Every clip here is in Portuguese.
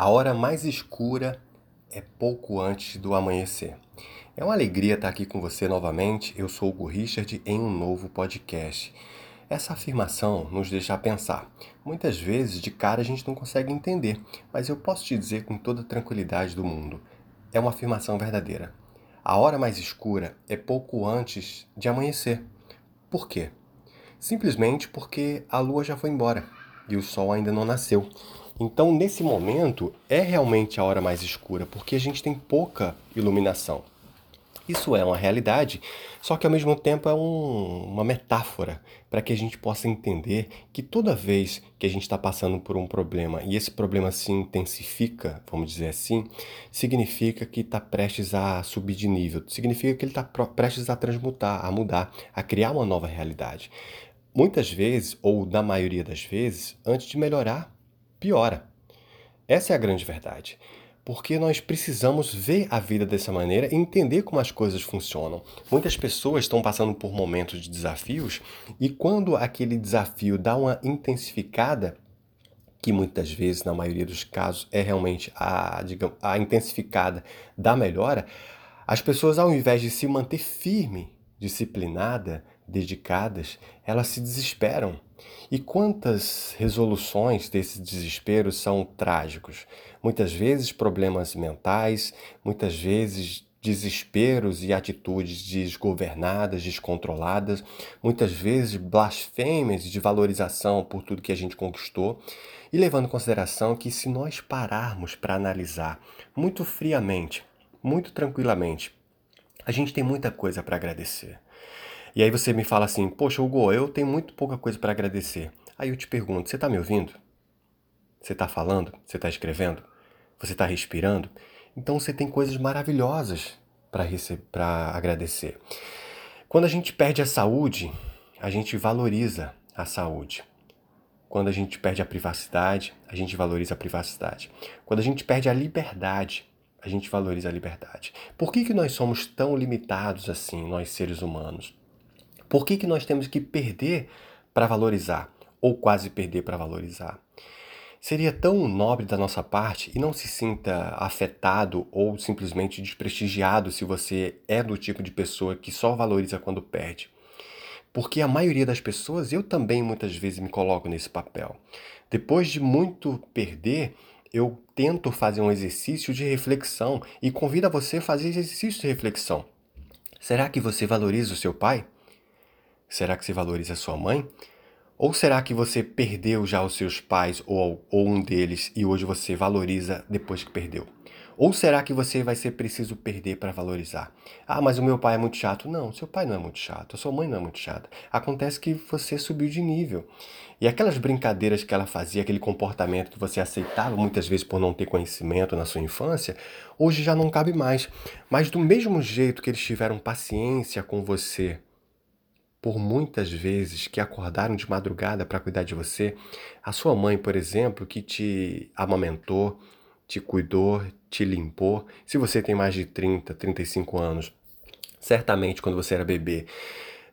A hora mais escura é pouco antes do amanhecer. É uma alegria estar aqui com você novamente. Eu sou o Hugo Richard em um novo podcast. Essa afirmação nos deixa a pensar. Muitas vezes, de cara, a gente não consegue entender, mas eu posso te dizer com toda tranquilidade do mundo: é uma afirmação verdadeira. A hora mais escura é pouco antes de amanhecer. Por quê? Simplesmente porque a lua já foi embora e o sol ainda não nasceu. Então, nesse momento, é realmente a hora mais escura, porque a gente tem pouca iluminação. Isso é uma realidade, só que ao mesmo tempo é um, uma metáfora para que a gente possa entender que toda vez que a gente está passando por um problema e esse problema se intensifica, vamos dizer assim, significa que está prestes a subir de nível, significa que ele está prestes a transmutar, a mudar, a criar uma nova realidade. Muitas vezes, ou na maioria das vezes, antes de melhorar, piora. Essa é a grande verdade. Porque nós precisamos ver a vida dessa maneira e entender como as coisas funcionam. Muitas pessoas estão passando por momentos de desafios e quando aquele desafio dá uma intensificada, que muitas vezes, na maioria dos casos, é realmente a, digamos, a intensificada da melhora, as pessoas, ao invés de se manter firme, disciplinada, dedicadas, elas se desesperam. E quantas resoluções desse desespero são trágicos? Muitas vezes problemas mentais, muitas vezes desesperos e atitudes desgovernadas, descontroladas, muitas vezes blasfêmias de valorização por tudo que a gente conquistou, e levando em consideração que se nós pararmos para analisar muito friamente, muito tranquilamente, a gente tem muita coisa para agradecer. E aí você me fala assim: Poxa, Hugo, eu tenho muito pouca coisa para agradecer. Aí eu te pergunto: Você está me ouvindo? Você está falando? Você está escrevendo? Você está respirando? Então você tem coisas maravilhosas para agradecer. Quando a gente perde a saúde, a gente valoriza a saúde. Quando a gente perde a privacidade, a gente valoriza a privacidade. Quando a gente perde a liberdade, a gente valoriza a liberdade. Por que, que nós somos tão limitados assim, nós seres humanos? Por que, que nós temos que perder para valorizar? Ou quase perder para valorizar? Seria tão nobre da nossa parte e não se sinta afetado ou simplesmente desprestigiado se você é do tipo de pessoa que só valoriza quando perde. Porque a maioria das pessoas, eu também muitas vezes me coloco nesse papel. Depois de muito perder, eu tento fazer um exercício de reflexão e convido a você a fazer exercício de reflexão. Será que você valoriza o seu pai? Será que você valoriza sua mãe? Ou será que você perdeu já os seus pais ou, ou um deles e hoje você valoriza depois que perdeu? Ou será que você vai ser preciso perder para valorizar? Ah, mas o meu pai é muito chato. Não, seu pai não é muito chato, a sua mãe não é muito chata. Acontece que você subiu de nível. E aquelas brincadeiras que ela fazia, aquele comportamento que você aceitava muitas vezes por não ter conhecimento na sua infância, hoje já não cabe mais. Mas do mesmo jeito que eles tiveram paciência com você por muitas vezes que acordaram de madrugada para cuidar de você, a sua mãe, por exemplo, que te amamentou, te cuidou, te limpou. Se você tem mais de 30, 35 anos, certamente quando você era bebê,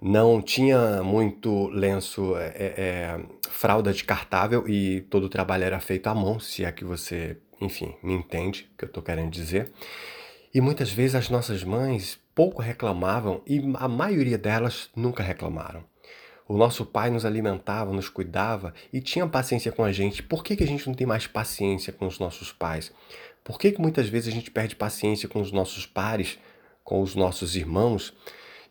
não tinha muito lenço, é, é, é, fralda descartável e todo o trabalho era feito à mão, se é que você, enfim, me entende o que eu estou querendo dizer. E muitas vezes as nossas mães pouco reclamavam e a maioria delas nunca reclamaram. O nosso pai nos alimentava, nos cuidava e tinha paciência com a gente. Por que, que a gente não tem mais paciência com os nossos pais? Por que, que muitas vezes a gente perde paciência com os nossos pares, com os nossos irmãos?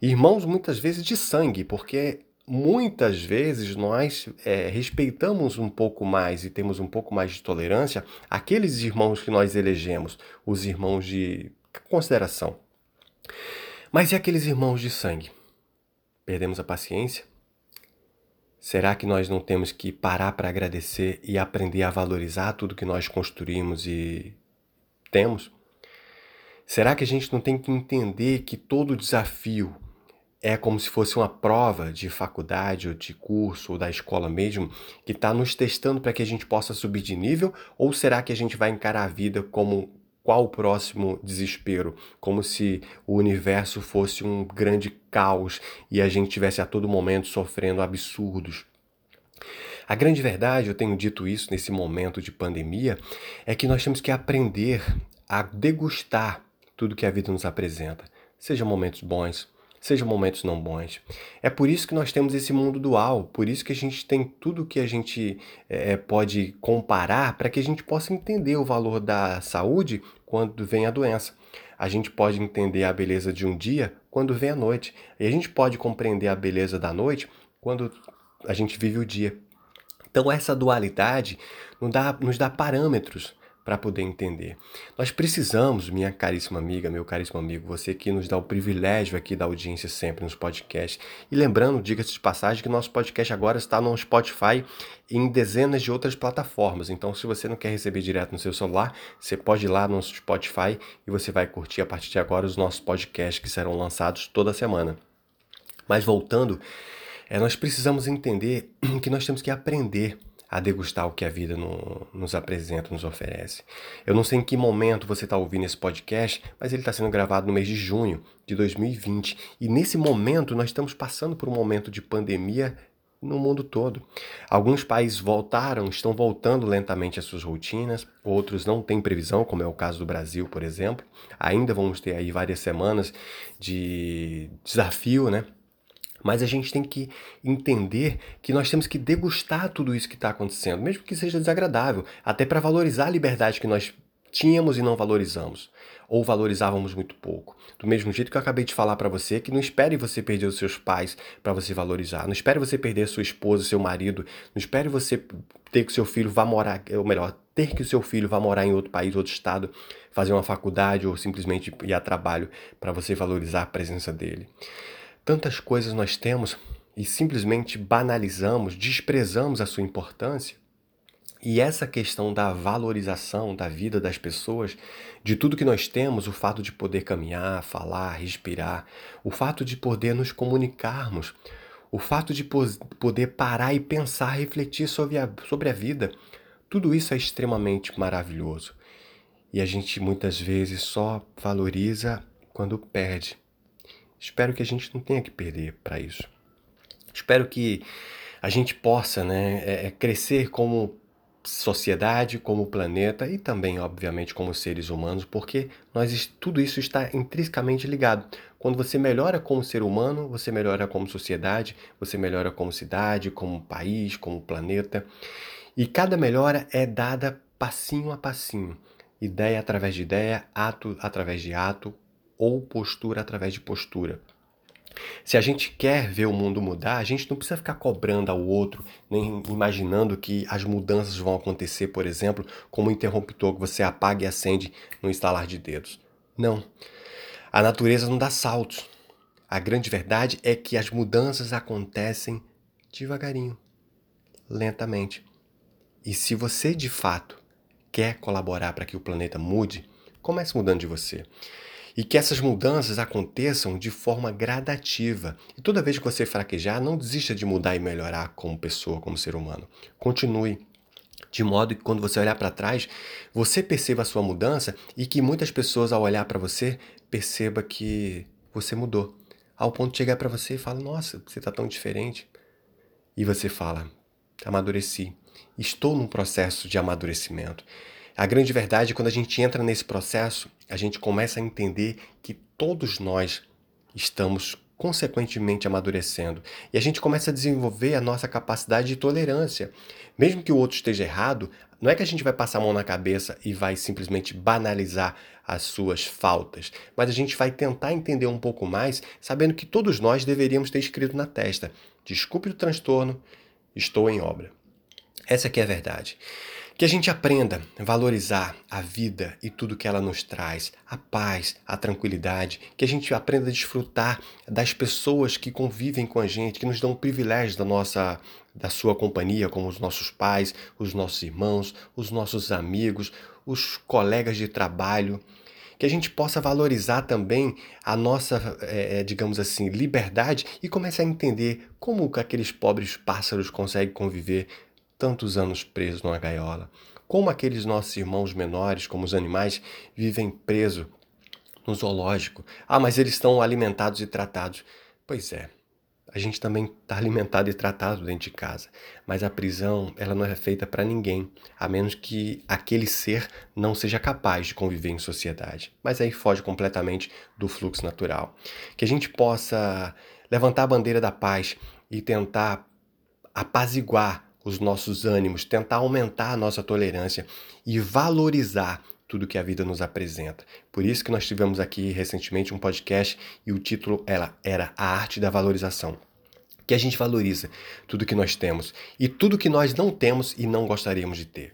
Irmãos muitas vezes de sangue, porque muitas vezes nós é, respeitamos um pouco mais e temos um pouco mais de tolerância aqueles irmãos que nós elegemos, os irmãos de consideração. Mas e aqueles irmãos de sangue? Perdemos a paciência? Será que nós não temos que parar para agradecer e aprender a valorizar tudo que nós construímos e temos? Será que a gente não tem que entender que todo desafio é como se fosse uma prova de faculdade ou de curso ou da escola mesmo, que está nos testando para que a gente possa subir de nível? Ou será que a gente vai encarar a vida como qual o próximo desespero, como se o universo fosse um grande caos e a gente tivesse a todo momento sofrendo absurdos. A grande verdade, eu tenho dito isso nesse momento de pandemia, é que nós temos que aprender a degustar tudo que a vida nos apresenta, seja momentos bons, seja momentos não bons. É por isso que nós temos esse mundo dual, por isso que a gente tem tudo que a gente é, pode comparar para que a gente possa entender o valor da saúde quando vem a doença. A gente pode entender a beleza de um dia quando vem a noite. E a gente pode compreender a beleza da noite quando a gente vive o dia. Então, essa dualidade nos dá, nos dá parâmetros para poder entender. Nós precisamos, minha caríssima amiga, meu caríssimo amigo, você que nos dá o privilégio aqui da audiência sempre nos podcasts. E lembrando, diga-se de passagem, que nosso podcast agora está no Spotify e em dezenas de outras plataformas. Então, se você não quer receber direto no seu celular, você pode ir lá no Spotify e você vai curtir a partir de agora os nossos podcasts que serão lançados toda semana. Mas voltando, é, nós precisamos entender que nós temos que aprender a degustar o que a vida no, nos apresenta, nos oferece. Eu não sei em que momento você está ouvindo esse podcast, mas ele está sendo gravado no mês de junho de 2020. E nesse momento nós estamos passando por um momento de pandemia no mundo todo. Alguns países voltaram, estão voltando lentamente às suas rotinas, outros não têm previsão, como é o caso do Brasil, por exemplo. Ainda vamos ter aí várias semanas de desafio, né? Mas a gente tem que entender que nós temos que degustar tudo isso que está acontecendo, mesmo que seja desagradável, até para valorizar a liberdade que nós tínhamos e não valorizamos, ou valorizávamos muito pouco. Do mesmo jeito que eu acabei de falar para você, que não espere você perder os seus pais para você valorizar, não espere você perder sua esposa, seu marido, não espere você ter que seu filho vá morar, ou melhor, ter que o seu filho vá morar em outro país, outro estado, fazer uma faculdade ou simplesmente ir a trabalho para você valorizar a presença dele. Tantas coisas nós temos e simplesmente banalizamos, desprezamos a sua importância. E essa questão da valorização da vida das pessoas, de tudo que nós temos, o fato de poder caminhar, falar, respirar, o fato de poder nos comunicarmos, o fato de poder parar e pensar, refletir sobre a, sobre a vida, tudo isso é extremamente maravilhoso. E a gente muitas vezes só valoriza quando perde. Espero que a gente não tenha que perder para isso. Espero que a gente possa né, é, é, crescer como sociedade, como planeta e também, obviamente, como seres humanos, porque nós tudo isso está intrinsecamente ligado. Quando você melhora como ser humano, você melhora como sociedade, você melhora como cidade, como país, como planeta. E cada melhora é dada passinho a passinho, ideia através de ideia, ato através de ato, ou postura através de postura. Se a gente quer ver o mundo mudar, a gente não precisa ficar cobrando ao outro, nem imaginando que as mudanças vão acontecer, por exemplo, como um interruptor que você apaga e acende no instalar de dedos. Não. A natureza não dá saltos. A grande verdade é que as mudanças acontecem devagarinho, lentamente. E se você de fato quer colaborar para que o planeta mude, comece mudando de você e que essas mudanças aconteçam de forma gradativa. E toda vez que você fraquejar, não desista de mudar e melhorar como pessoa, como ser humano. Continue. De modo que quando você olhar para trás, você perceba a sua mudança e que muitas pessoas, ao olhar para você, perceba que você mudou. Ao ponto de chegar para você e falar: Nossa, você está tão diferente. E você fala: Amadureci. Estou num processo de amadurecimento. A grande verdade é quando a gente entra nesse processo, a gente começa a entender que todos nós estamos consequentemente amadurecendo. E a gente começa a desenvolver a nossa capacidade de tolerância. Mesmo que o outro esteja errado, não é que a gente vai passar a mão na cabeça e vai simplesmente banalizar as suas faltas, mas a gente vai tentar entender um pouco mais, sabendo que todos nós deveríamos ter escrito na testa: desculpe o transtorno, estou em obra. Essa aqui é a verdade. Que a gente aprenda a valorizar a vida e tudo que ela nos traz, a paz, a tranquilidade, que a gente aprenda a desfrutar das pessoas que convivem com a gente, que nos dão o privilégio da nossa da sua companhia, como os nossos pais, os nossos irmãos, os nossos amigos, os colegas de trabalho, que a gente possa valorizar também a nossa, é, digamos assim, liberdade e comece a entender como aqueles pobres pássaros conseguem conviver tantos anos presos numa gaiola? Como aqueles nossos irmãos menores, como os animais, vivem presos no zoológico? Ah, mas eles estão alimentados e tratados. Pois é, a gente também está alimentado e tratado dentro de casa. Mas a prisão, ela não é feita para ninguém, a menos que aquele ser não seja capaz de conviver em sociedade. Mas aí foge completamente do fluxo natural. Que a gente possa levantar a bandeira da paz e tentar apaziguar os nossos ânimos, tentar aumentar a nossa tolerância e valorizar tudo que a vida nos apresenta. Por isso que nós tivemos aqui recentemente um podcast e o título era, A Arte da Valorização. Que a gente valoriza tudo que nós temos e tudo que nós não temos e não gostaríamos de ter.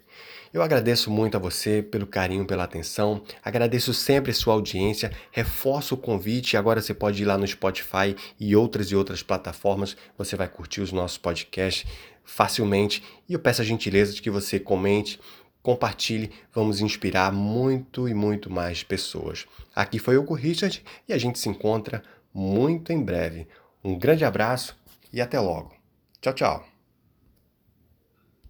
Eu agradeço muito a você pelo carinho, pela atenção. Agradeço sempre a sua audiência. Reforço o convite. Agora você pode ir lá no Spotify e outras e outras plataformas. Você vai curtir os nossos podcasts facilmente. E eu peço a gentileza de que você comente, compartilhe, vamos inspirar muito e muito mais pessoas. Aqui foi o Richard e a gente se encontra muito em breve. Um grande abraço e até logo. Tchau, tchau.